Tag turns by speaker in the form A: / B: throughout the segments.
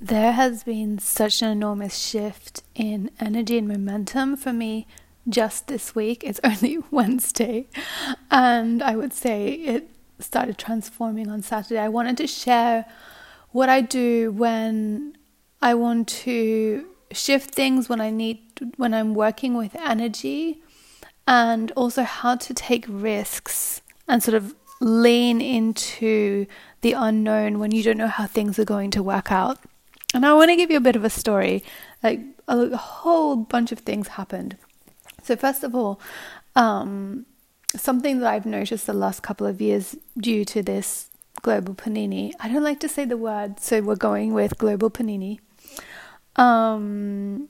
A: there has been such an enormous shift in energy and momentum for me just this week. It's only Wednesday, and I would say it started transforming on Saturday. I wanted to share what I do when I want to shift things when I need when I'm working with energy and also how to take risks and sort of lean into the unknown when you don't know how things are going to work out. And I want to give you a bit of a story. Like a, whole bunch of things happened. So first of all, um, something that I've noticed the last couple of years due to this global panini. I don't like to say the word, so we're going with global panini. Um,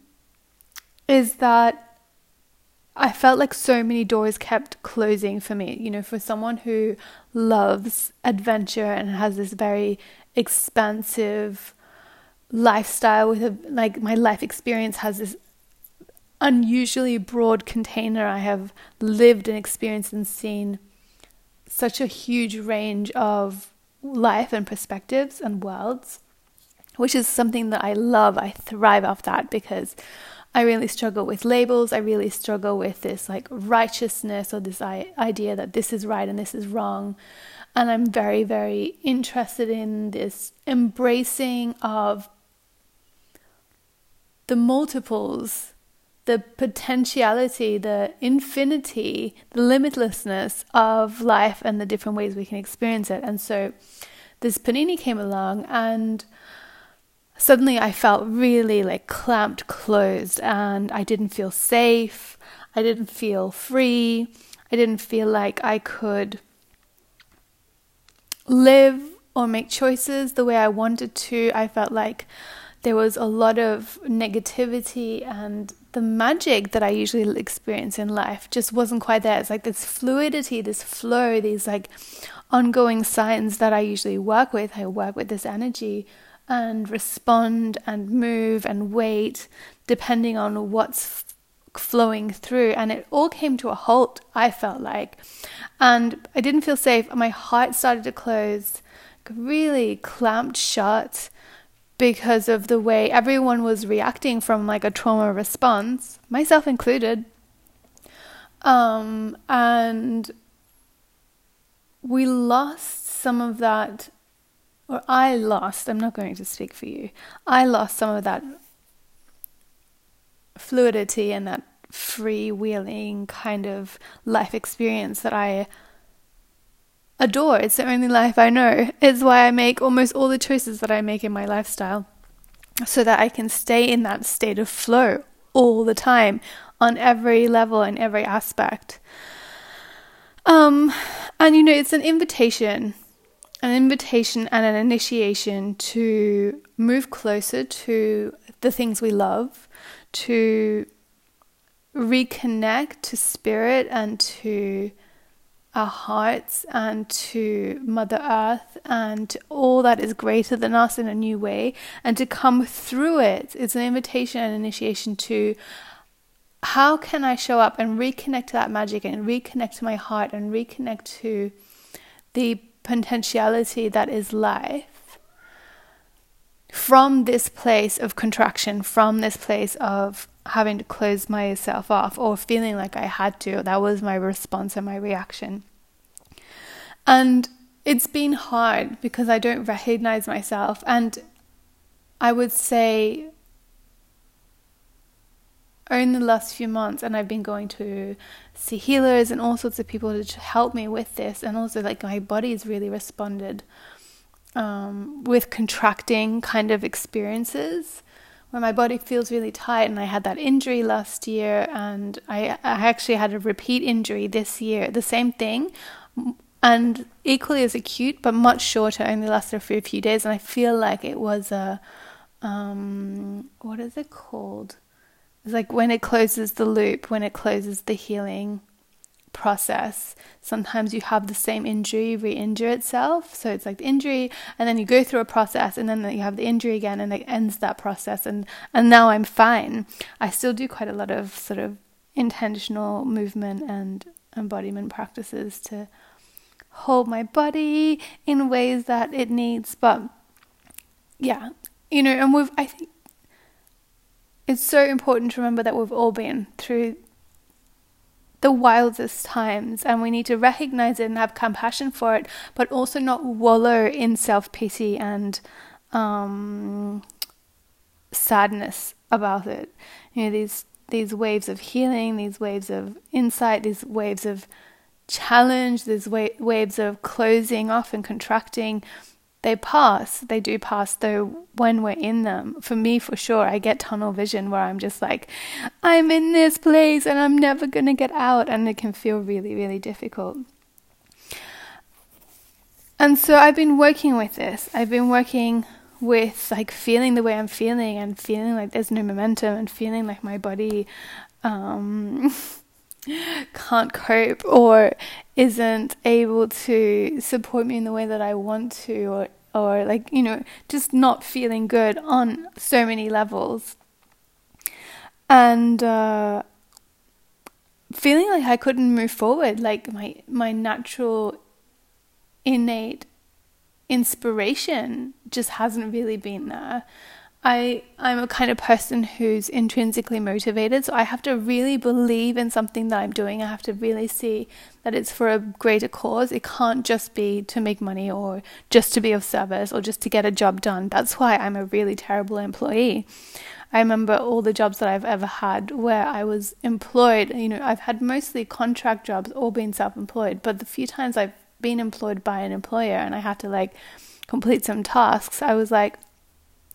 A: is that I felt like so many doors kept closing for me. You know, for someone who loves adventure and has this very expansive lifestyle with a like my life experience has this unusually broad container. I have lived and experienced and seen such a huge range of life and perspectives and worlds, which is something that I love. I thrive off that because I really struggle with labels. I really struggle with this like righteousness or this idea that this is right and this is wrong. And I'm very, very interested in this embracing of the multiples, the potentiality, the infinity, the limitlessness of life and the different ways we can experience it. And so this panini came along and suddenly I felt really like clamped closed and I didn't feel safe. I didn't feel free. I didn't feel like I could live or make choices the way I wanted to. I felt like there was a lot of negativity and the magic that I usually experience in life just wasn't quite there. It's like this fluidity, this flow, these like ongoing signs that I usually work with. I work with this energy and respond and move and wait depending on what's flowing through. And it all came to a halt, I felt like. And I didn't feel safe. My heart started to close, really clamped shut because of the way everyone was reacting from like a trauma response, myself included. Um, and we lost some of that or I lost, I'm not going to speak for you, I lost some of that fluidity and that freewheeling kind of life experience that I adore. It's the only life I know. It's why I make almost all the choices that I make in my lifestyle so that I can stay in that state of flow all the time on every level and every aspect. Um, and you know, it's an invitation an invitation and an initiation to move closer to the things we love, to reconnect to spirit and to our hearts and to Mother Earth and all that is greater than us in a new way, and to come through it. It's an invitation and initiation to how can I show up and reconnect to that magic and reconnect to my heart and reconnect to the potentiality that is life from this place of contraction, from this place of having to close myself off or feeling like I had to. That was my response and my reaction. And it's been hard because I don't recognize myself. And I would say in the last few months and I've been going to see healers and all sorts of people to help me with this and also like my body's really responded um, with contracting kind of experiences where my body feels really tight and I had that injury last year and I, I actually had a repeat injury this year the same thing. And equally as acute but much shorter only lasted for a few days. And I feel like it was a um, what is it called? It's like when it closes the loop, when it closes the healing process, sometimes you have the same injury re injure itself. So it's like the injury, and then you go through a process, and then you have the injury again, and it ends that process. And, and now I'm fine. I still do quite a lot of sort of intentional movement and embodiment practices to hold my body in ways that it needs. But yeah, you know, and we've, I think it's so important to remember that we've all been through the wildest times and we need to recognize it and have compassion for it, but also not wallow in self pity and um, sadness about it. You know, these these waves of healing, these waves of insight, these waves of challenge, these wa- waves of closing off and contracting, they pass. They do pass, though, when we're in them. For me, for sure, I get tunnel vision where I'm just like, I'm in this place and I'm never to get out. And it can feel really, really difficult. And so I've been working with this. I've been working with like feeling the way I'm feeling and feeling like there's no momentum and feeling like my body um, can't cope or isn't able to support me in the way that I want to or or like you know just not feeling good on so many levels and uh, feeling like I couldn't move forward like my my natural innate inspiration just hasn't really been there. I I'm a kind of person who's intrinsically motivated, so I have to really believe in something that I'm doing. I have to really see that it's for a greater cause. It can't just be to make money or just to be of service or just to get a job done. That's why I'm a really terrible employee. I remember all the jobs that I've ever had where I was employed, you know, I've had mostly contract jobs or been self-employed, but the few times I've been employed by an employer and I had to like complete some tasks, I was like,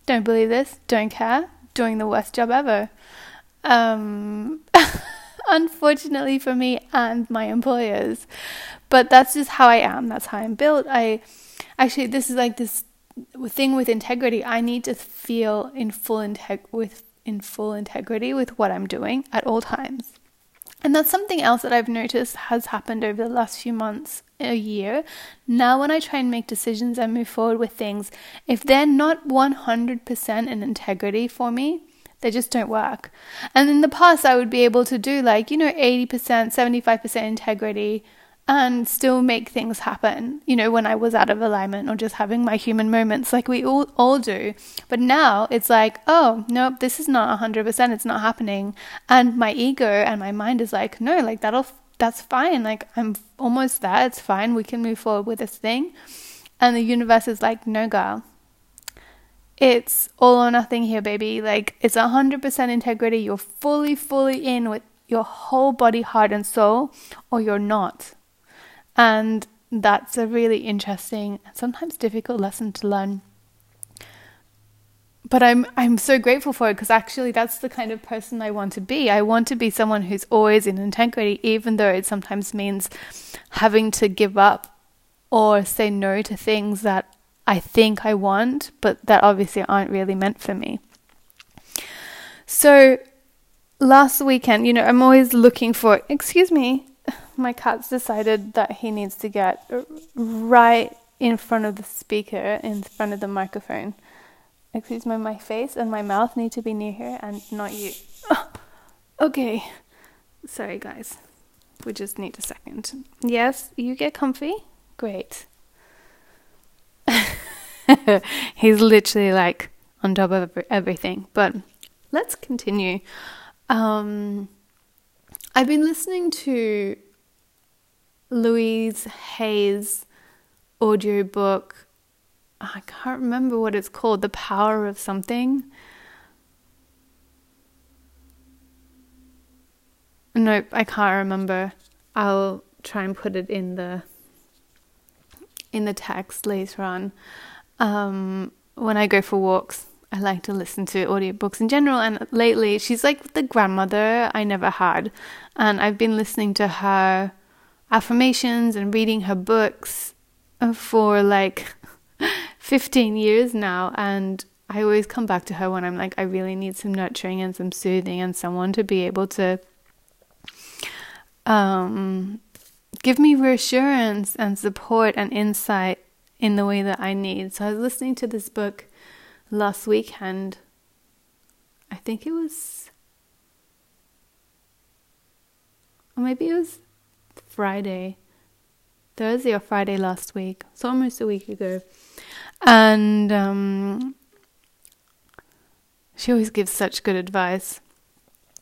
A: don't believe this, don't care, doing the worst job ever. Um, unfortunately for me and my employers. But that's just how I am, that's how I'm built. I actually, this is like this thing with integrity. I need to feel in full integ- with in full integrity with what I'm doing at all times. And that's something else that I've noticed has happened over the last few months, a year. Now, when I try and make decisions and move forward with things, if they're not 100% in integrity for me, they just don't work. And in the past, I would be able to do like, you know, 80%, 75% integrity and still make things happen, you know, when I was out of alignment or just having my human moments like we all, all do. But now it's like, oh, nope, this is not 100%, it's not happening. And my ego and my mind is like, no, like that'll, that's fine. Like I'm almost there, it's fine, we can move forward with this thing. And the universe is like, no, girl. It's all or nothing here, baby. Like, it's 100% integrity. You're fully, fully in with your whole body, heart, and soul, or you're not. And that's a really interesting and sometimes difficult lesson to learn. But I'm I'm so grateful for it because actually that's the kind of person I want to be. I want to be someone who's always in integrity, even though it sometimes means having to give up or say no to things that I think I want, but that obviously aren't really meant for me. So last weekend, you know, I'm always looking for, excuse me, my cat's decided that he needs to get right in front of the speaker, in front of the microphone. Excuse me, my face and my mouth need to be near here and not you. okay. Sorry, guys. We just need a second. Yes, you get comfy? Great. He's literally like on top of everything. But let's continue. Um, I've been listening to Louise Hay's audiobook. I can't remember what it's called, The Power of Something. Nope, I can't remember. I'll try and put it in the in the text later on. Um, when I go for walks, I like to listen to audiobooks in general. And lately, she's like the grandmother I never had. And I've been listening to her affirmations and reading her books for like 15 years now. And I always come back to her when I'm like, I really need some nurturing and some soothing and someone to be able to um, give me reassurance and support and insight in the way that I need. So I was listening to this book last weekend. I think it was, or maybe it was Friday, Thursday or Friday last week, so almost a week ago. And um, she always gives such good advice.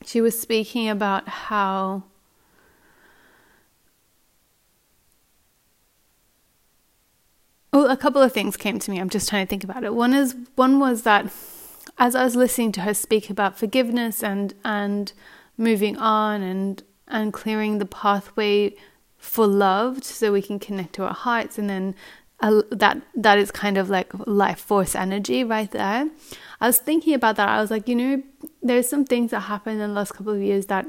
A: She was speaking about how Oh, a couple of things came to me. I'm just trying to think about it. One is one was that as I was listening to her speak about forgiveness and and moving on and and clearing the pathway for love so we can connect to our hearts and then uh, that that is kind of like life force energy right there. I was thinking about that. I was like, you know, there's some things that happened in the last couple of years that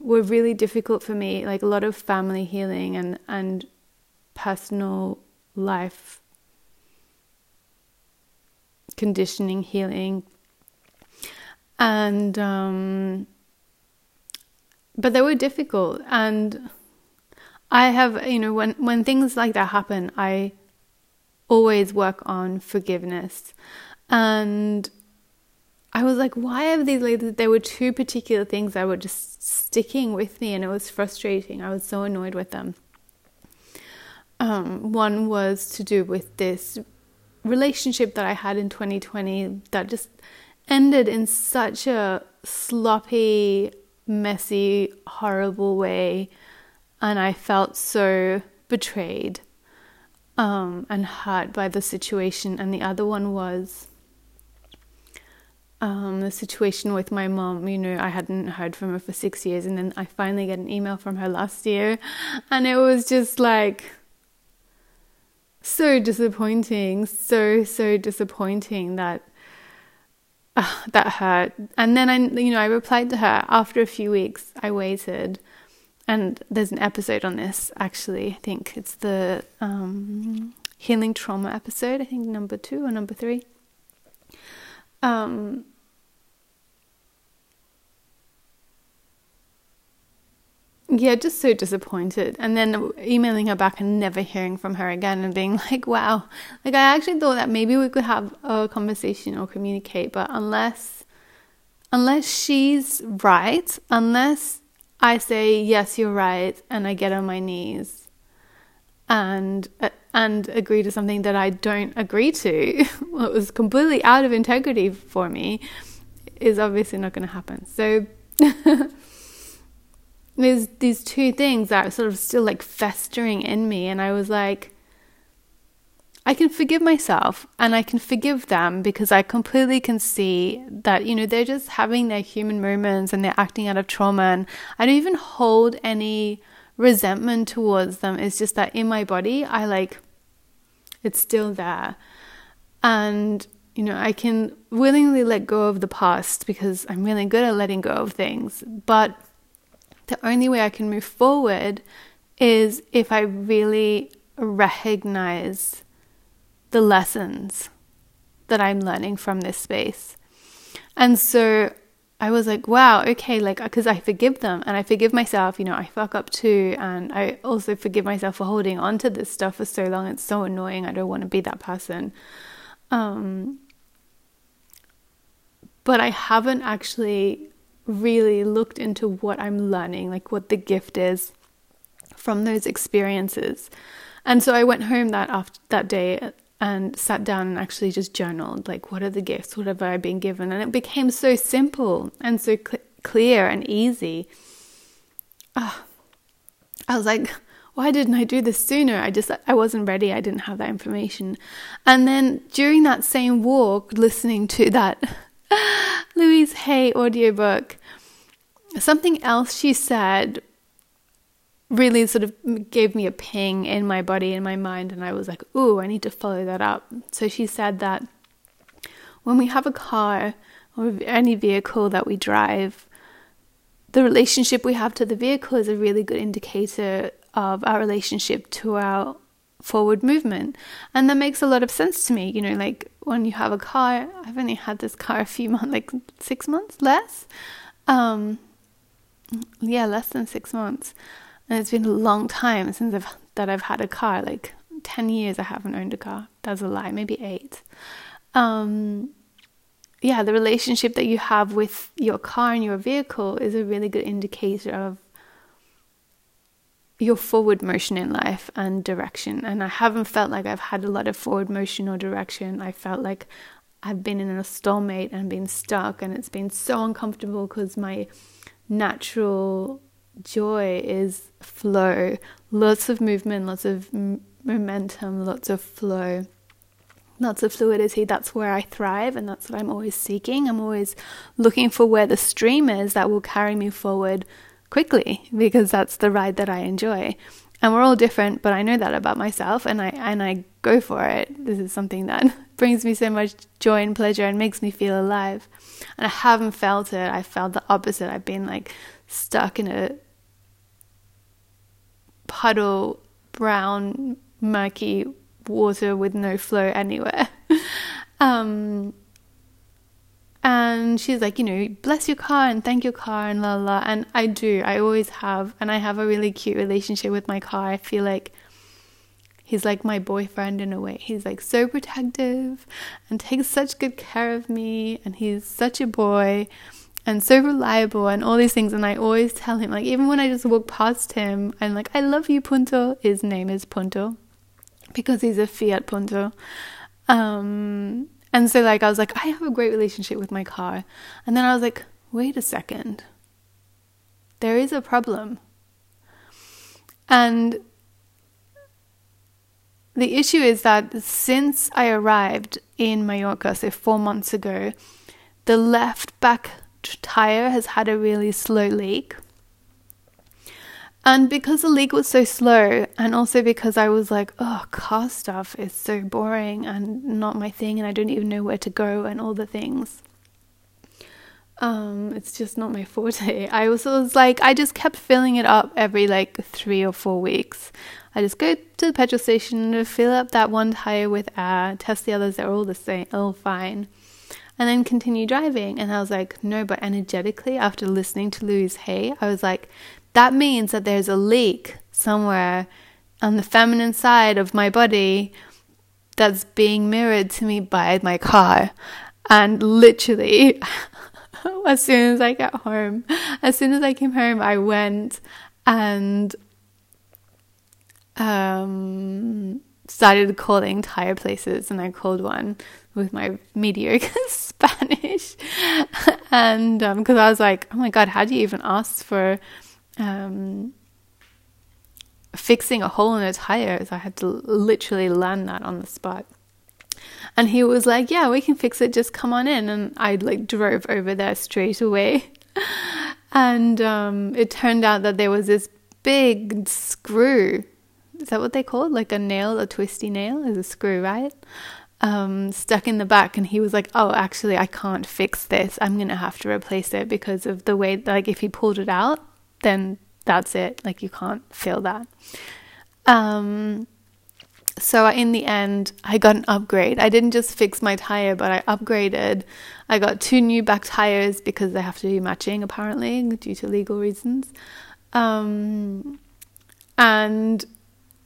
A: were really difficult for me, like a lot of family healing and and personal life conditioning healing and um, but they were difficult. And i have you know when when things like that happen i always work on forgiveness. And i was like why are these there were two particular things that were just sticking with me and it was frustrating. I was so annoyed with them. Um, one was to do with this relationship that I had in 2020 that just ended in such a sloppy, messy, horrible way. And I felt so betrayed um, and hurt by the situation. And the other one was um, the situation with my mom. You know, I hadn't heard from her for six years. And then I finally get an email from her last year. And it was just like, so disappointing, so so disappointing that uh, that hurt. And then I, you know, I replied to her after a few weeks. I waited, and there's an episode on this. Actually, I think it's the um, healing trauma episode. I think number two or number three. Um, yeah, just so disappointed. And then emailing her back and never hearing from her again and being like, wow. Like, I actually thought that maybe we could have a conversation or communicate, but unless, unless she's right, unless I say, yes, you're right, and I get on my knees and, uh, and agree to something that I don't agree to, what was completely out of integrity for me, is obviously not going to happen. So, there's these two things that are sort of still like festering in me and i was like i can forgive myself and i can forgive them because i completely can see that you know they're just having their human moments and they're acting out of trauma and i don't even hold any resentment towards them. It's just that in my body i like it's still there. And you know i can willingly let go of the past because i'm really good at letting go of things but the only way I can move forward is if I really recognize the lessons that I'm learning from this space. And so I was like, wow, okay, like, because I forgive them and I forgive myself, you know, I fuck up too. And I also forgive myself for holding on to this stuff for so long. It's so annoying. I don't want to be that person. Um, but I haven't actually really looked into what I'm learning, like what the gift is from those experiences. And so I went home that after that day and sat down and actually just journaled like what are the gifts? What have i been given? And it became so simple and so cl- clear and easy. Oh, i was like why didn't i do this sooner? I just i wasn't ready. I didn't have that information. And then during that same walk listening to that Louise Hay audiobook, something else she said really sort of gave me a ping in my body and my mind, and I was like, ooh, I need to follow that up. So she said that when we have a car or any vehicle that we drive, the relationship we have to the vehicle is a really good indicator of our relationship to our forward movement. And that makes a lot of sense to me. You know, like when you have a car, I've only had this car a few months, like six months less. Um, yeah, less than six months. And it's been a long time since I've that I've had a car. Like ten years, I haven't owned a car. That's a lie. Maybe eight. Um, yeah, the relationship that you have with your car and your vehicle is a really good indicator of your forward motion in life and direction. And I haven't felt like I've had a lot of forward motion or direction. I felt like I've been in a stalemate and been stuck, and it's been so uncomfortable because my natural joy is flow, lots of movement, lots of m- momentum, lots of flow, lots of fluidity. That's where I thrive, and that's what I'm always seeking. I'm always looking for where the stream is that will carry me forward quickly because that's the ride that I enjoy. And we're all different, but I know that about myself and I and I go for it. This is something that brings me so much joy and pleasure and makes me feel alive. And I haven't felt it. I felt the opposite. I've been like stuck in a puddle, brown, murky water with no flow anywhere. um, and she's like, you know, bless your car and thank your car and la la. And I do, I always have, and I have a really cute relationship with my car. I feel like he's like my boyfriend in a way. He's like so protective and takes such good care of me, and he's such a boy and so reliable and all these things. And I always tell him, like, even when I just walk past him, I'm like, I love you, Punto. His name is Punto because he's a Fiat Punto. Um, and so, like, I was like, I have a great relationship with my car. And then I was like, wait a second. There is a problem. And the issue is that since I arrived in Mallorca, say four months ago, the left back tire has had a really slow leak. And because the leak was so slow, and also because I was like, oh, car stuff is so boring and not my thing, and I don't even know where to go and all the things. Um, it's just not my forte. I was like, I just kept filling it up every like three or four weeks. I just go to the petrol station, to fill up that one tire with air, test the others, they're all the same, all fine and then continue driving. And I was like, no, but energetically, after listening to Louise Hay, I was like, that means that there's a leak somewhere on the feminine side of my body that's being mirrored to me by my car. And literally, as soon as I got home, as soon as I came home, I went and um, started calling tire places. And I called one with my mediocre Spanish, and because um, I was like, oh my god, how do you even ask for um, fixing a hole in a tire? So I had to literally learn that on the spot. And he was like, yeah, we can fix it. Just come on in. And I like drove over there straight away. and um, it turned out that there was this big screw. Is that what they call it? Like a nail, a twisty nail is a screw, right? um, stuck in the back, and he was like, "Oh, actually, I can't fix this. I'm gonna have to replace it because of the way. Like, if he pulled it out, then that's it. Like, you can't feel that." Um, so in the end, I got an upgrade. I didn't just fix my tire, but I upgraded. I got two new back tires because they have to be matching apparently due to legal reasons. Um, and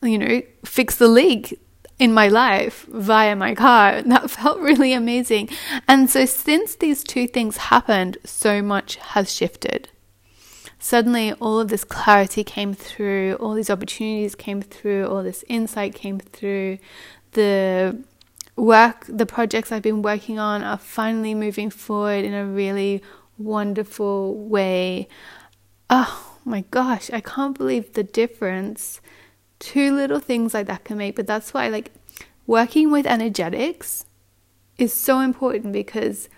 A: you know, fix the leak in my life via my car. That felt really amazing. And so, since these two things happened, so much has shifted. Suddenly, all of this clarity came through, all these opportunities came through, all this insight came through. The work, the projects I've been working on are finally moving forward in a really wonderful way. Oh my gosh, I can't believe the difference two little things like that can make. But that's why, like, working with energetics is so important because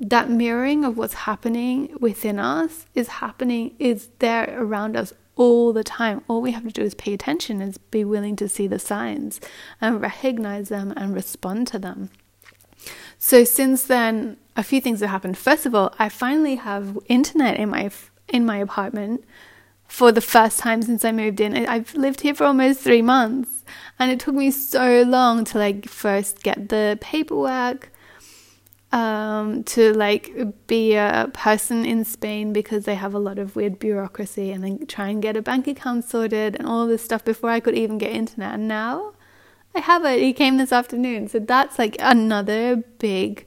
A: that mirroring of what's happening within us is happening, is there around us all the time. All we have to do is pay attention, is be willing to see the signs and recognize them and respond to them. So since then, a few things have happened. First of all, I finally have internet in my in my apartment for the first time since I moved in. I've lived here for almost three months, and it took me so long to like first get the paperwork, um, to like be a person in Spain because they have a lot of weird bureaucracy, and then try and get a bank account sorted and all this stuff before I could even get internet. And now I have it. He came this afternoon, so that's like another big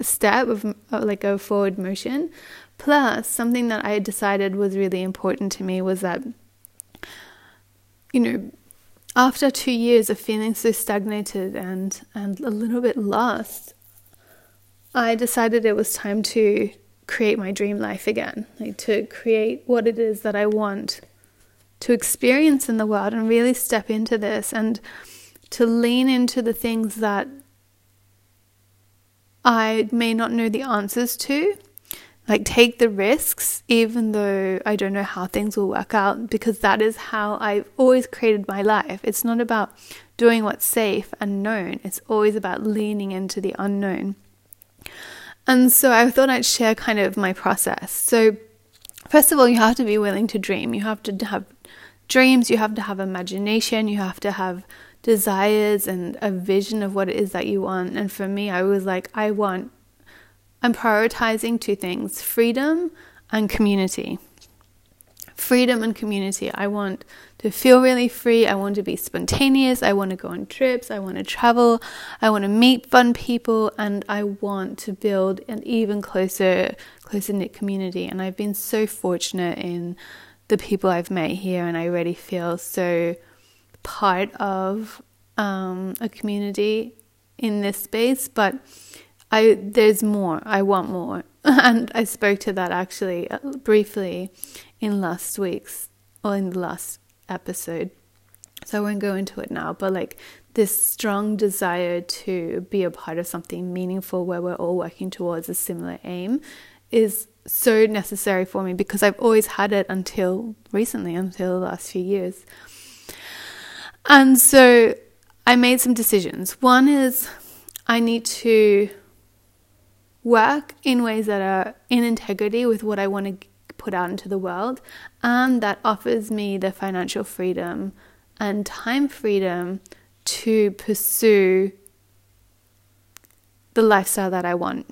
A: step of like a forward motion Plus, something that I decided was really important to me was that, you know, after two years of feeling so stagnated and, and a little bit lost, I decided it was time to create my dream life again, like to create what it is that I want to experience in the world and really step into this and to lean into the things that I may not know the answers to. Like, take the risks, even though I don't know how things will work out, because that is how I've always created my life. It's not about doing what's safe and known, it's always about leaning into the unknown. And so I thought I'd share kind of my process. So, first of all, you have to be willing to dream. You have to have dreams, you have to have imagination, you have to have desires and a vision of what it is that you want. And for me, I was like, I want, I'm prioritizing two things freedom and community. Freedom and community. I want to feel really free. I want to be spontaneous. I want to go on trips. I want to travel. I want to meet fun people. And I want to build an even closer, closer knit community. And I've been so fortunate in the people I've met here. And I really feel so part of um, a community in this space, but I there's more. I want more, and I spoke to that actually uh, briefly in last week's or in the last episode. So I won't go into it now, but like this strong desire to be a part of something meaningful where we're all working towards a similar aim is so necessary for me because I've always had it until recently, until the last few years. And so I made some decisions. One is I need to work in ways that are in integrity with what I want to put out into the world and that offers me the financial freedom and time freedom to pursue the lifestyle that I want.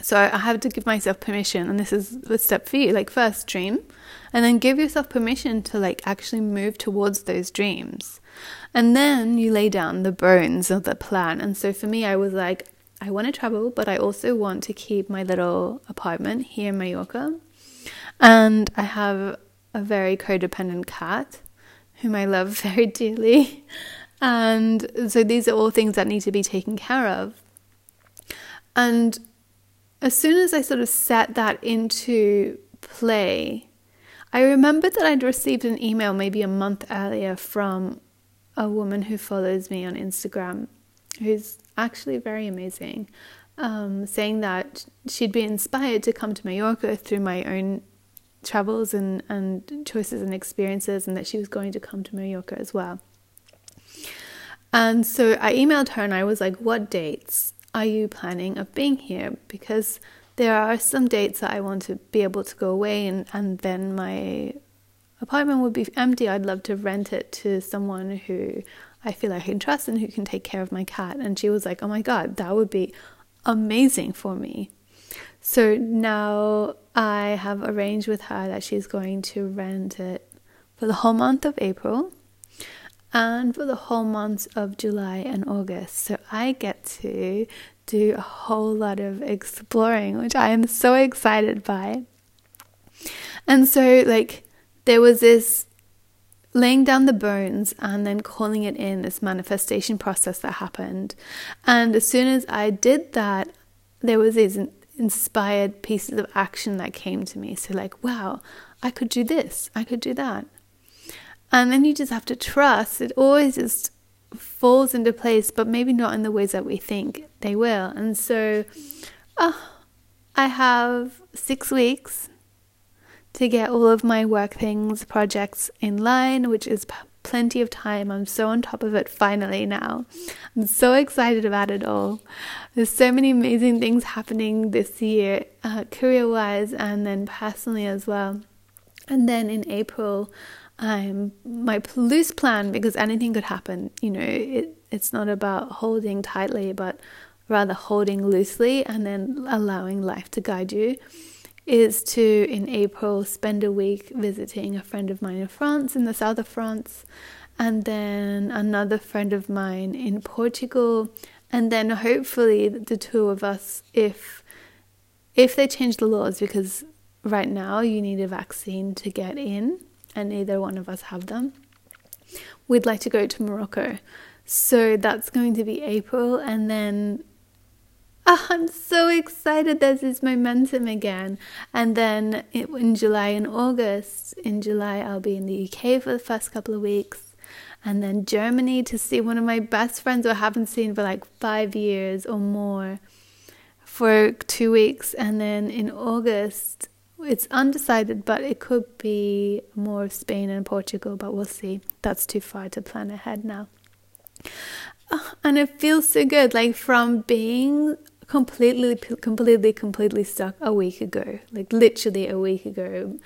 A: So I have to give myself permission, and this is the step for you. Like, first, dream, and then give yourself permission to like actually move towards those dreams. And then you lay down the bones of the plan. And so for me, I was like, I want to travel, but I also want to keep my little apartment here in Mallorca. And I have a very codependent cat whom I love very dearly. And so these are all things that need to be taken care of. And as soon as I sort of set that into play, I remembered that I'd received an email maybe a month earlier from a woman who follows me on Instagram, who's actually very amazing, um, saying that she'd be inspired to come to Mallorca through my own travels and, and choices and experiences, and that she was going to come to Mallorca as well. And so I emailed her and I was like, What dates? are you planning of being here? Because there are some dates that I want to be able to go away and, and then my apartment would be empty. I'd love to rent it to someone who I feel I can trust and who can take care of my cat. And she was like, Oh my God, that would be amazing for me. So now I have arranged with her that she's going to rent it for the whole month of April and for the whole months of July and August. So I get to do a whole lot of exploring, which I am so excited by. And so, like, there was this laying down the bones and then calling it in, this manifestation process that happened. And as soon as I did that, there was these inspired pieces of action that came to me. So, like, wow, I could do this, I could do that. And then you just have to trust. It always just falls into place, but maybe not in the ways that we think they will. And so oh, I have six weeks to get all of my work things, projects in line, which is plenty of time. I'm so on top of it finally now. I'm so excited about it all. There's so many amazing things happening this year, uh, career wise, and then personally as well. And then in April, um, my loose plan because anything could happen. You know, it, it's not about holding tightly, but rather holding loosely and then allowing life to guide you. Is to in April spend a week visiting a friend of mine in France, in the south of France, and then another friend of mine in Portugal, and then hopefully the two of us, if if they change the laws, because right now you need a vaccine to get in and neither one of us have them. We'd like to go to Morocco. So that's going to be April, and then oh, I'm so excited. There's this momentum again. And then in July and August, in July, I'll be in the UK for the first couple of weeks. And then Germany to see one of my best friends who I haven't seen for like five years or more for two weeks. And then in August, it's undecided, but it could be more of Spain and Portugal, but we'll see. That's too far to plan ahead now. Ah, and it feels so good, like from being completely, completely, completely stuck a week ago, like literally a week ago,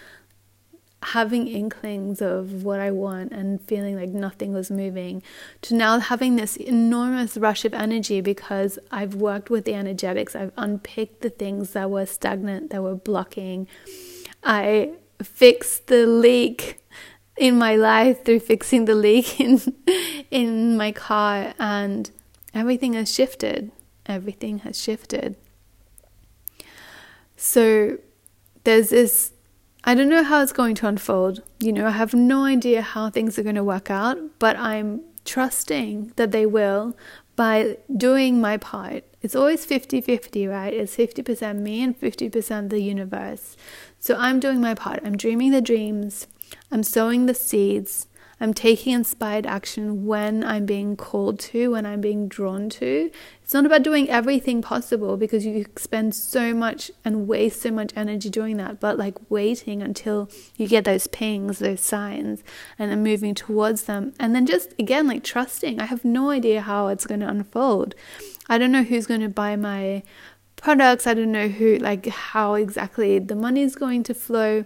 A: having inklings of what I want and feeling like nothing was moving, to now having this enormous rush of energy because I've worked with the energetics, I've unpicked the things that were stagnant, that were blocking. I fixed the leak in my life through fixing the leak in in my car and everything has shifted everything has shifted. So there's this I don't know how it's going to unfold. You know, I have no idea how things are going to work out, but I'm trusting that they will by doing my part. It's always 50 50, right? It's 50% me and 50% the universe. So I'm doing my part. I'm dreaming the dreams, I'm sowing the seeds, I'm taking inspired action when I'm being called to, when I'm being drawn to. It's not about doing everything possible because you spend so much and waste so much energy doing that, but like waiting until you get those pings, those signs, and then moving towards them. And then just again, like trusting. I have no idea how it's going to unfold. I don't know who's going to buy my products. I don't know who, like, how exactly the money is going to flow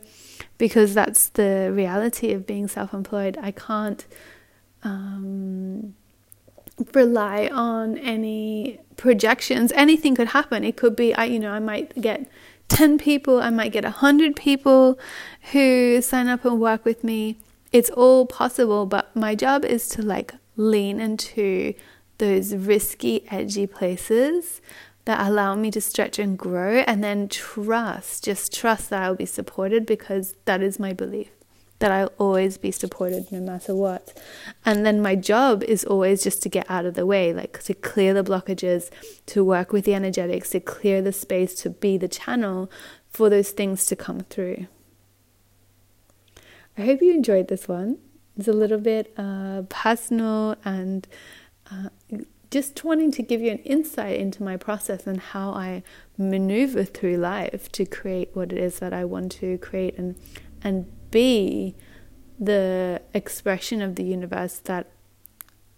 A: because that's the reality of being self employed. I can't um, rely on any projections. Anything could happen. It could be, I, you know, I might get 10 people, I might get 100 people who sign up and work with me. It's all possible, but my job is to like lean into those risky, edgy places that allow me to stretch and grow and then trust, just trust that I'll be supported because that is my belief that I'll always be supported no matter what. And then my job is always just to get out of the way, like to clear the blockages, to work with the energetics, to clear the space, to be the channel for those things to come through. I hope you enjoyed this one. It's a little bit uh, personal and uh, just wanting to give you an insight into my process and how I maneuver through life to create what it is that I want to create and and be the expression of the universe that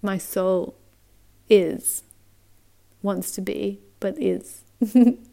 A: my soul is wants to be but is